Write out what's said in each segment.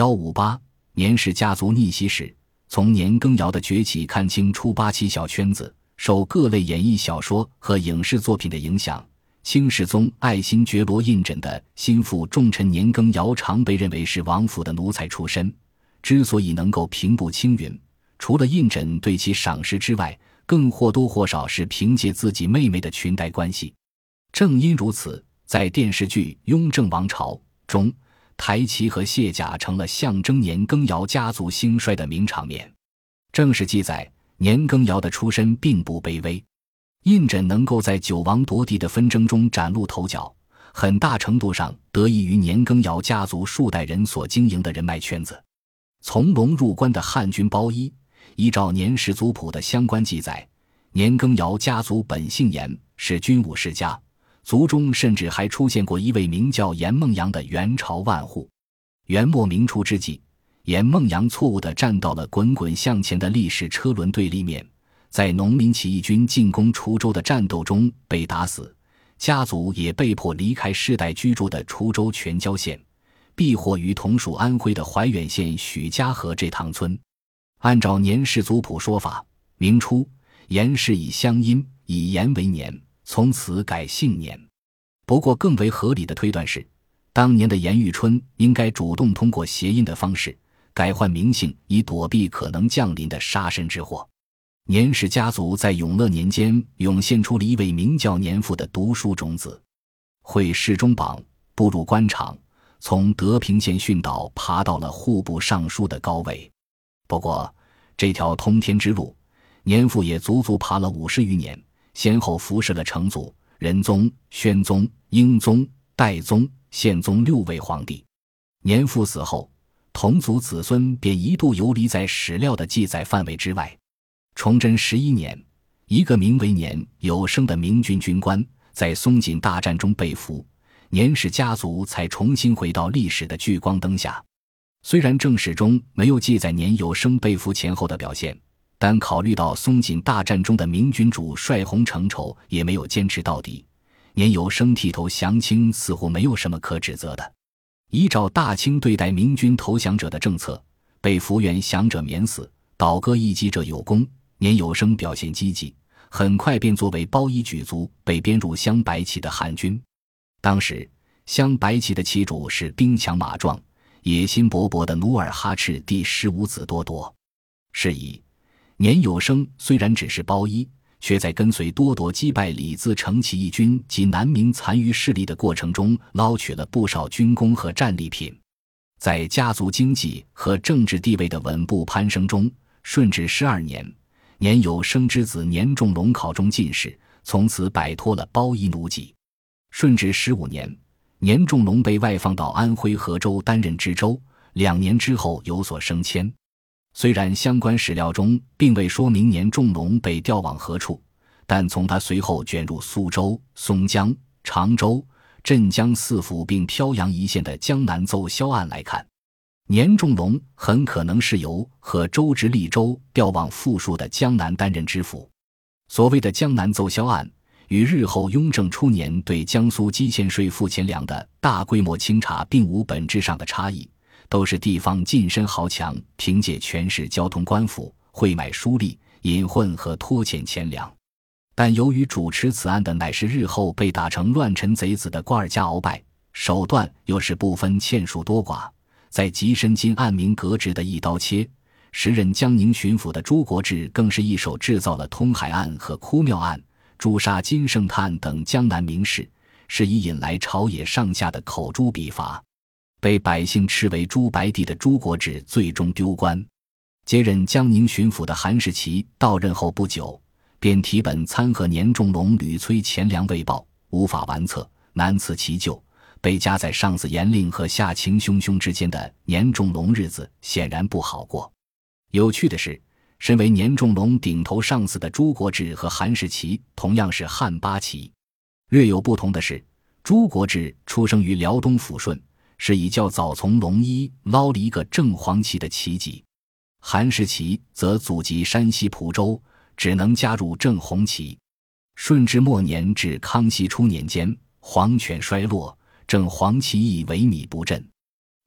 幺五八年氏家族逆袭史，从年羹尧的崛起看清初八旗小圈子受各类演艺小说和影视作品的影响。清世宗爱新觉罗胤禛的心腹重臣年羹尧常被认为是王府的奴才出身，之所以能够平步青云，除了胤禛对其赏识之外，更或多或少是凭借自己妹妹的裙带关系。正因如此，在电视剧《雍正王朝》中。台旗和卸甲成了象征年羹尧家族兴衰的名场面。正史记载，年羹尧的出身并不卑微，胤禛能够在九王夺嫡的纷争中崭露头角，很大程度上得益于年羹尧家族数代人所经营的人脉圈子。从龙入关的汉军包衣，依照年氏族谱的相关记载，年羹尧家族本姓严，是军武世家。族中甚至还出现过一位名叫严梦阳的元朝万户。元末明初之际，严梦阳错误地站到了滚滚向前的历史车轮对立面，在农民起义军进攻滁州的战斗中被打死，家族也被迫离开世代居住的滁州全椒县，避祸于同属安徽的怀远县许家河这塘村。按照年氏族谱说法，明初严氏以乡音，以严为年。从此改姓年，不过更为合理的推断是，当年的严玉春应该主动通过谐音的方式改换名姓，以躲避可能降临的杀身之祸。年氏家族在永乐年间涌现出了一位名叫年富的读书种子，会侍中榜，步入官场，从德平县训导爬到了户部尚书的高位。不过，这条通天之路，年富也足足爬了五十余年。先后服侍了成祖、仁宗、宣宗、英宗、代宗、宪宗六位皇帝。年父死后，同族子孙便一度游离在史料的记载范围之外。崇祯十一年，一个名为年有生的明军军官在松锦大战中被俘，年氏家族才重新回到历史的聚光灯下。虽然正史中没有记载年有生被俘前后的表现。但考虑到松锦大战中的明君主帅洪承畴也没有坚持到底，年有生剃头降清似乎没有什么可指责的。依照大清对待明军投降者的政策，被俘原降者免死，倒戈一击者有功。年有生表现积极，很快便作为包衣举族被编入镶白旗的汉军。当时镶白旗的旗主是兵强马壮、野心勃勃的努尔哈赤第十五子多铎，是以。年有生虽然只是包衣，却在跟随多铎击败李自成起义军及南明残余势力的过程中，捞取了不少军功和战利品。在家族经济和政治地位的稳步攀升中，顺治十二年，年有生之子年仲龙考中进士，从此摆脱了包衣奴籍。顺治十五年，年仲龙被外放到安徽合州担任知州，两年之后有所升迁。虽然相关史料中并未说明年仲龙被调往何处，但从他随后卷入苏州、松江、常州、镇江四府并飘扬一线的江南奏销案来看，年仲龙很可能是由和州直隶州调往富庶的江南担任知府。所谓的江南奏销案，与日后雍正初年对江苏积欠税赋钱粮的大规模清查并无本质上的差异。都是地方近身豪强凭借权势、交通官府贿买书吏、隐混和拖欠钱粮，但由于主持此案的乃是日后被打成乱臣贼子的瓜尔佳鳌拜，手段又是不分欠数多寡，在极深金暗明革职的一刀切。时任江宁巡抚的朱国治更是一手制造了通海案和哭庙案，诛杀金圣叹等江南名士，是以引来朝野上下的口诛笔伐。被百姓斥为朱白帝的朱国治最终丢官，接任江宁巡抚的韩世奇到任后不久，便提本参劾年仲龙屡催钱粮未报，无法完策，难辞其咎。被夹在上司严令和下情汹汹之间的年仲龙日子显然不好过。有趣的是，身为年仲龙顶头上司的朱国治和韩世奇同样是汉八旗，略有不同的是，朱国治出生于辽东抚顺。是以较早从龙一捞了一个正黄旗的旗籍，韩世奇则祖籍山西蒲州，只能加入正红旗。顺治末年至康熙初年间，皇权衰落，正黄旗亦萎靡不振。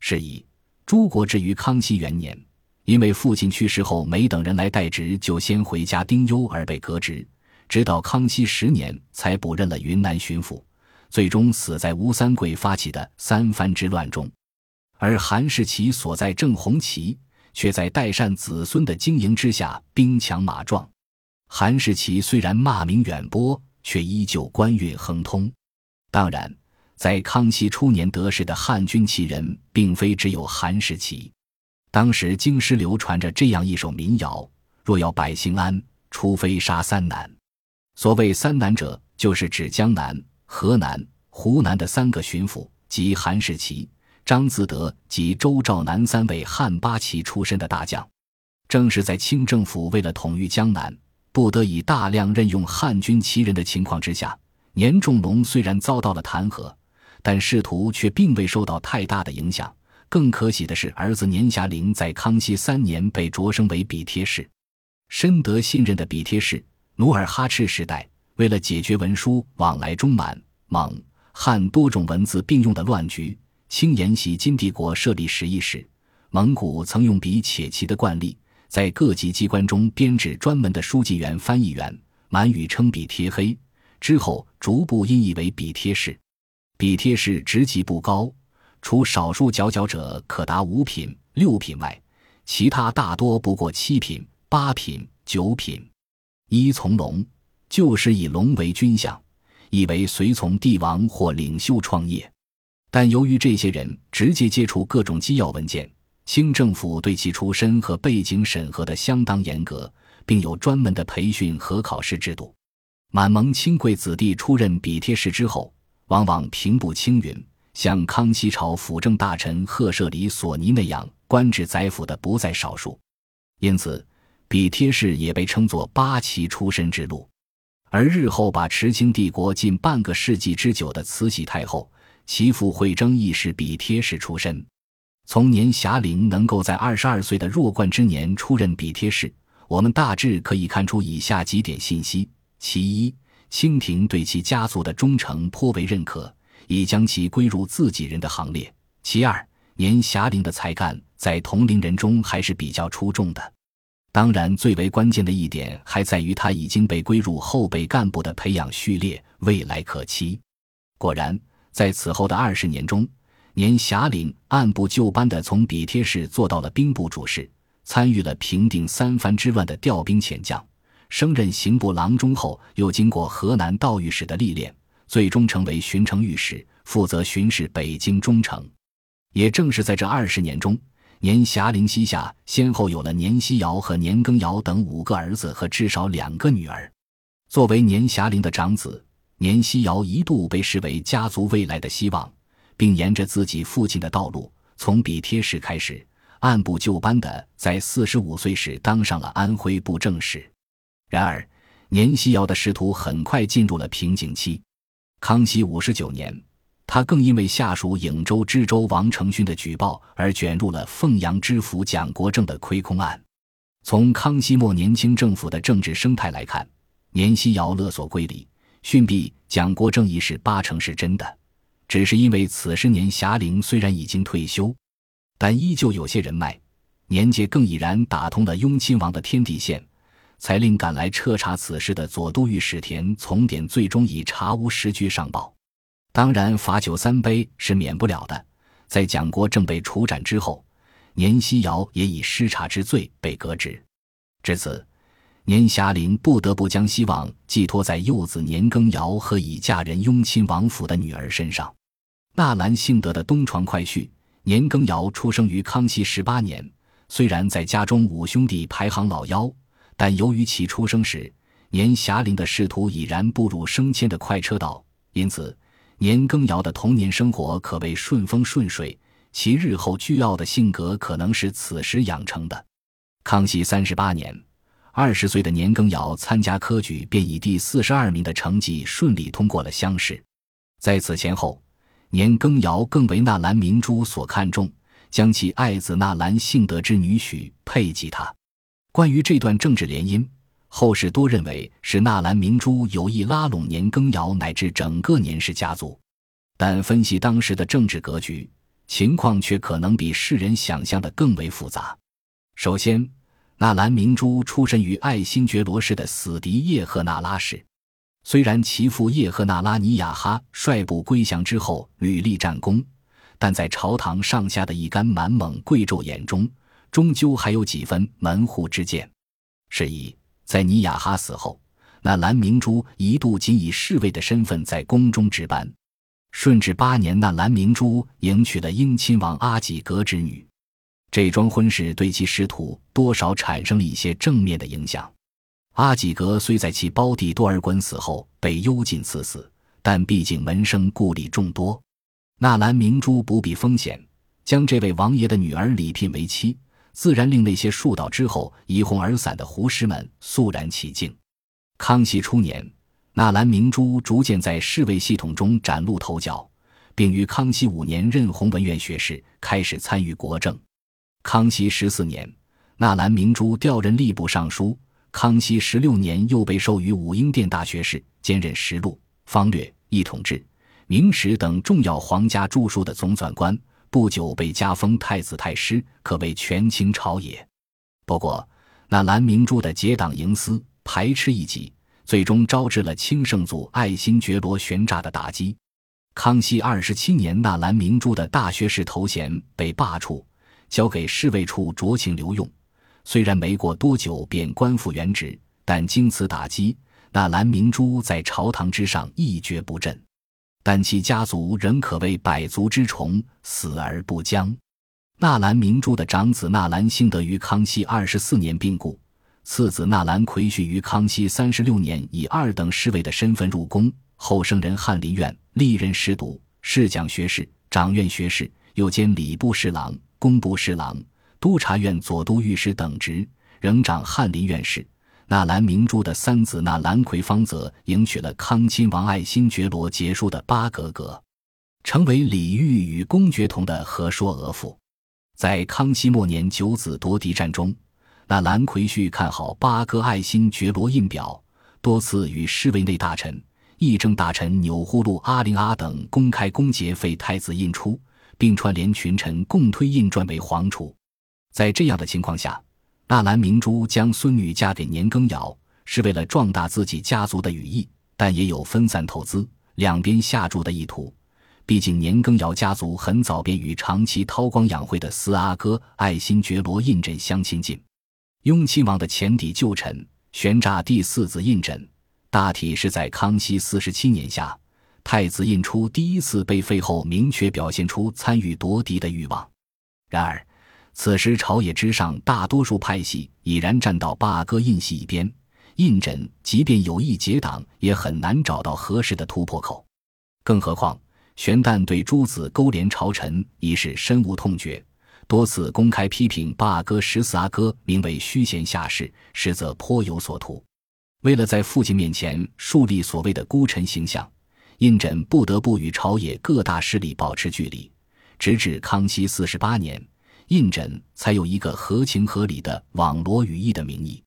是以，朱国至于康熙元年，因为父亲去世后没等人来代职，就先回家丁忧而被革职，直到康熙十年才补任了云南巡抚，最终死在吴三桂发起的三藩之乱中。而韩世奇所在正红旗，却在代善子孙的经营之下兵强马壮。韩世奇虽然骂名远播，却依旧官运亨通。当然，在康熙初年得势的汉军旗人，并非只有韩世奇。当时京师流传着这样一首民谣：“若要百姓安，除非杀三难。”所谓三难者，就是指江南、河南、湖南的三个巡抚，即韩世奇。张自德及周兆南三位汉八旗出身的大将，正是在清政府为了统御江南，不得已大量任用汉军旗人的情况之下，年仲龙虽然遭到了弹劾，但仕途却并未受到太大的影响。更可喜的是，儿子年霞龄在康熙三年被擢升为比贴士。深得信任的比贴士，努尔哈赤时代为了解决文书往来中满、蒙、汉多种文字并用的乱局。清沿袭金帝国设立十一使，蒙古曾用比且齐的惯例，在各级机关中编制专门的书记员、翻译员，满语称比贴黑，之后逐步音译为比贴士。比贴式职级不高，除少数佼佼者可达五品、六品外，其他大多不过七品、八品、九品。一从龙，就是以龙为军相，意为随从帝王或领袖创业。但由于这些人直接接触各种机要文件，清政府对其出身和背景审核的相当严格，并有专门的培训和考试制度。满蒙亲贵子弟出任笔帖士之后，往往平步青云，像康熙朝辅政大臣赫舍里索尼那样官至宰辅的不在少数。因此，笔帖士也被称作八旗出身之路。而日后把持清帝国近半个世纪之久的慈禧太后。其父惠征亦是比贴士出身，从年霞龄能够在二十二岁的弱冠之年出任比贴士，我们大致可以看出以下几点信息：其一，清廷对其家族的忠诚颇为认可，已将其归入自己人的行列；其二，年霞龄的才干在同龄人中还是比较出众的。当然，最为关键的一点还在于他已经被归入后备干部的培养序列，未来可期。果然。在此后的二十年中，年霞龄按部就班地从笔帖士做到了兵部主事，参与了平定三藩之乱的调兵遣将，升任刑部郎中后，又经过河南道御史的历练，最终成为巡城御史，负责巡视北京中城。也正是在这二十年中，年霞龄膝下先后有了年希尧和年羹尧等五个儿子和至少两个女儿。作为年霞龄的长子。年希尧一度被视为家族未来的希望，并沿着自己父亲的道路，从笔帖式开始，按部就班的在四十五岁时当上了安徽布政使。然而，年希尧的仕途很快进入了瓶颈期。康熙五十九年，他更因为下属颍州知州王承勋的举报而卷入了凤阳知府蒋国正的亏空案。从康熙末年清政府的政治生态来看，年希尧勒索归里。逊毙蒋国正一事八成是真的，只是因为此时年霞龄虽然已经退休，但依旧有些人脉，年节更已然打通了雍亲王的天地线，才令赶来彻查此事的左都御史田从典最终以查无实据上报。当然，罚酒三杯是免不了的。在蒋国正被处斩之后，年希尧也以失察之罪被革职。至此。年霞龄不得不将希望寄托在幼子年羹尧和已嫁人雍亲王府的女儿身上。纳兰性德的东床快婿年羹尧出生于康熙十八年，虽然在家中五兄弟排行老幺，但由于其出生时年霞龄的仕途已然步入升迁的快车道，因此年羹尧的童年生活可谓顺风顺水。其日后倨傲的性格可能是此时养成的。康熙三十八年。二十岁的年羹尧参加科举，便以第四十二名的成绩顺利通过了乡试。在此前后，年羹尧更为纳兰明珠所看重，将其爱子纳兰性德之女许配给他。关于这段政治联姻，后世多认为是纳兰明珠有意拉拢年羹尧乃至整个年氏家族。但分析当时的政治格局，情况却可能比世人想象的更为复杂。首先，纳兰明珠出身于爱新觉罗氏的死敌叶赫那拉氏，虽然其父叶赫那拉尼亚哈率部归降之后屡立战功，但在朝堂上下的一干满蒙贵胄眼中，终究还有几分门户之见。是以，在尼雅哈死后，那蓝明珠一度仅以侍卫的身份在宫中值班。顺治八年，那蓝明珠迎娶了英亲王阿济格之女，这桩婚事对其仕途多少产生了一些正面的影响。阿济格虽在其胞弟多尔衮死后被幽禁赐死，但毕竟门生故吏众多，纳兰明珠不避风险，将这位王爷的女儿礼聘为妻，自然令那些树倒之后一哄而散的胡师们肃然起敬。康熙初年。纳兰明珠逐渐在侍卫系统中崭露头角，并于康熙五年任弘文院学士，开始参与国政。康熙十四年，纳兰明珠调任吏部尚书；康熙十六年，又被授予武英殿大学士，兼任实录、方略、一统制、明史等重要皇家著述的总纂官。不久被加封太子太师，可谓权倾朝野。不过，那蓝明珠的结党营私、排斥异己。最终招致了清圣祖爱新觉罗玄诈的打击。康熙二十七年，纳兰明珠的大学士头衔被罢黜，交给侍卫处酌情留用。虽然没过多久便官复原职，但经此打击，纳兰明珠在朝堂之上一蹶不振。但其家族仍可谓百足之虫，死而不僵。纳兰明珠的长子纳兰兴德于康熙二十四年病故。次子纳兰奎绪于康熙三十六年以二等侍卫的身份入宫，后升任翰林院，历任侍读、侍讲学士、掌院学士，又兼礼部侍郎、工部侍郎、督察院左都御史等职，仍掌翰林院事。纳兰明珠的三子纳兰奎方则迎娶了康亲王爱新觉罗杰书的八格格，成为李煜与公爵同的和硕额驸。在康熙末年九子夺嫡战中。纳兰奎绪看好八哥爱新觉罗印表，多次与侍卫内大臣、议政大臣钮祜禄、阿灵阿等公开攻讦废太子印出，并串联群臣共推印传为皇储。在这样的情况下，纳兰明珠将孙女嫁给年羹尧，是为了壮大自己家族的羽翼，但也有分散投资、两边下注的意图。毕竟年羹尧家族很早便与长期韬光养晦的四阿哥爱新觉罗胤禛相亲近。雍亲王的前邸旧臣玄诈第四子胤禛，大体是在康熙四十七年下，太子胤初第一次被废后，明确表现出参与夺嫡的欲望。然而，此时朝野之上大多数派系已然站到八哥胤系一边，胤缜即便有意结党，也很难找到合适的突破口。更何况，玄旦对诸子勾连朝臣已是深恶痛绝。多次公开批评八阿哥、十四阿哥名为虚衔下士，实则颇有所图。为了在父亲面前树立所谓的孤臣形象，胤禛不得不与朝野各大势力保持距离。直至康熙四十八年，胤缜才有一个合情合理的网罗羽翼的名义。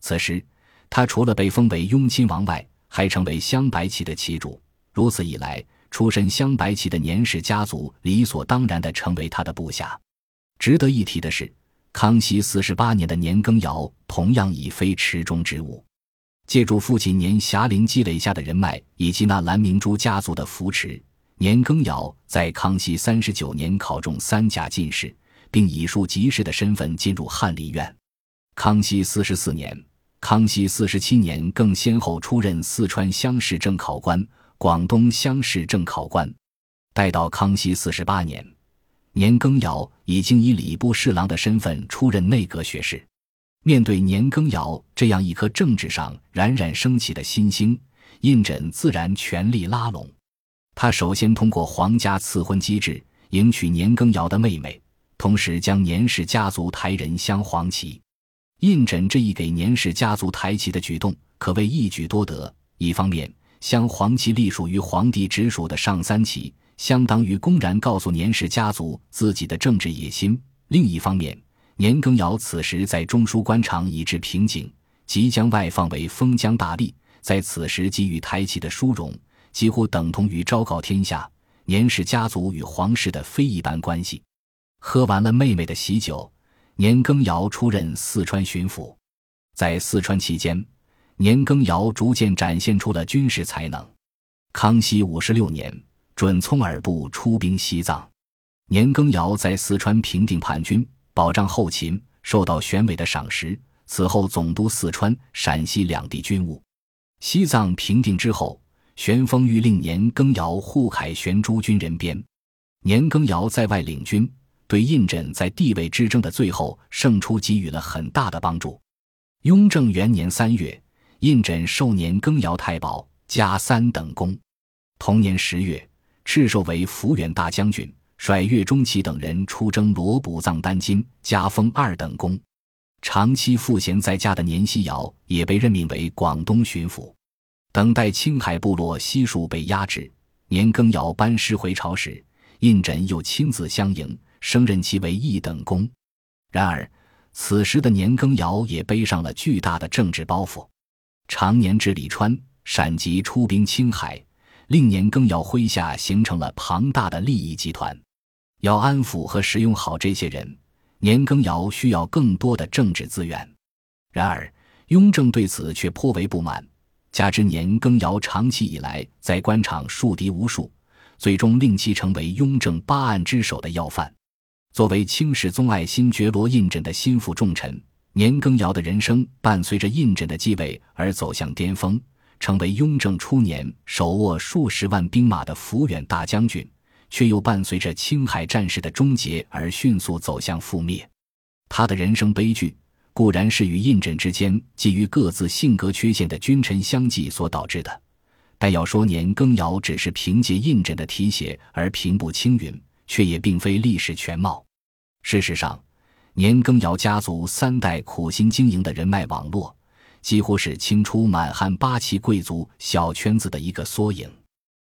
此时，他除了被封为雍亲王外，还成为镶白旗的旗主。如此一来，出身镶白旗的年氏家族理所当然地成为他的部下。值得一提的是，康熙四十八年的年羹尧同样已非池中之物。借助父亲年霞龄积累下的人脉以及那蓝明珠家族的扶持，年羹尧在康熙三十九年考中三甲进士，并以庶吉士的身份进入翰林院。康熙四十四年、康熙四十七年更先后出任四川乡试正考官、广东乡试正考官。待到康熙四十八年。年羹尧已经以礼部侍郎的身份出任内阁学士。面对年羹尧这样一颗政治上冉冉升起的新星，胤禛自然全力拉拢。他首先通过皇家赐婚机制迎娶年羹尧的妹妹，同时将年氏家族抬人镶黄旗。胤缜这一给年氏家族抬旗的举动，可谓一举多得。一方面，镶黄旗隶属于皇帝直属的上三旗。相当于公然告诉年氏家族自己的政治野心。另一方面，年羹尧此时在中书官场已至瓶颈，即将外放为封疆大吏，在此时给予抬旗的殊荣，几乎等同于昭告天下：年氏家族与皇室的非一般关系。喝完了妹妹的喜酒，年羹尧出任四川巡抚。在四川期间，年羹尧逐渐展现出了军事才能。康熙五十六年，准聪耳部出兵西藏，年羹尧在四川平定叛军，保障后勤，受到选委的赏识。此后总督四川、陕西两地军务。西藏平定之后，玄风谕令年羹尧护凯旋诸军人边。年羹尧在外领军，对胤禛在地位之争的最后胜出给予了很大的帮助。雍正元年三月，胤禛授年羹尧太保，加三等功。同年十月，敕授为抚远大将军，率岳钟琪等人出征罗卜藏丹津，加封二等功。长期赋闲在家的年希尧也被任命为广东巡抚。等待青海部落悉数被压制，年羹尧班师回朝时，胤禛又亲自相迎，升任其为一等功。然而，此时的年羹尧也背上了巨大的政治包袱，常年治理川陕籍出兵青海，令年羹尧麾下形成了庞大的利益集团。要安抚和使用好这些人。年羹尧需要更多的政治资源，然而雍正对此却颇为不满。加之年羹尧长期以来在官场树敌无数，最终令其成为雍正八案之首的要犯。作为清世宗爱新觉罗胤禛的心腹重臣，年羹尧的人生伴随着胤禛的继位而走向巅峰，成为雍正初年手握数十万兵马的抚远大将军。却又伴随着青海战事的终结而迅速走向覆灭。他的人生悲剧固然是与胤禛之间基于各自性格缺陷的君臣相继所导致的，但要说年羹尧只是凭借胤禛的提携而平步青云，却也并非历史全貌。事实上，年羹尧家族三代苦心经营的人脉网络，几乎是清初满汉八旗贵族小圈子的一个缩影。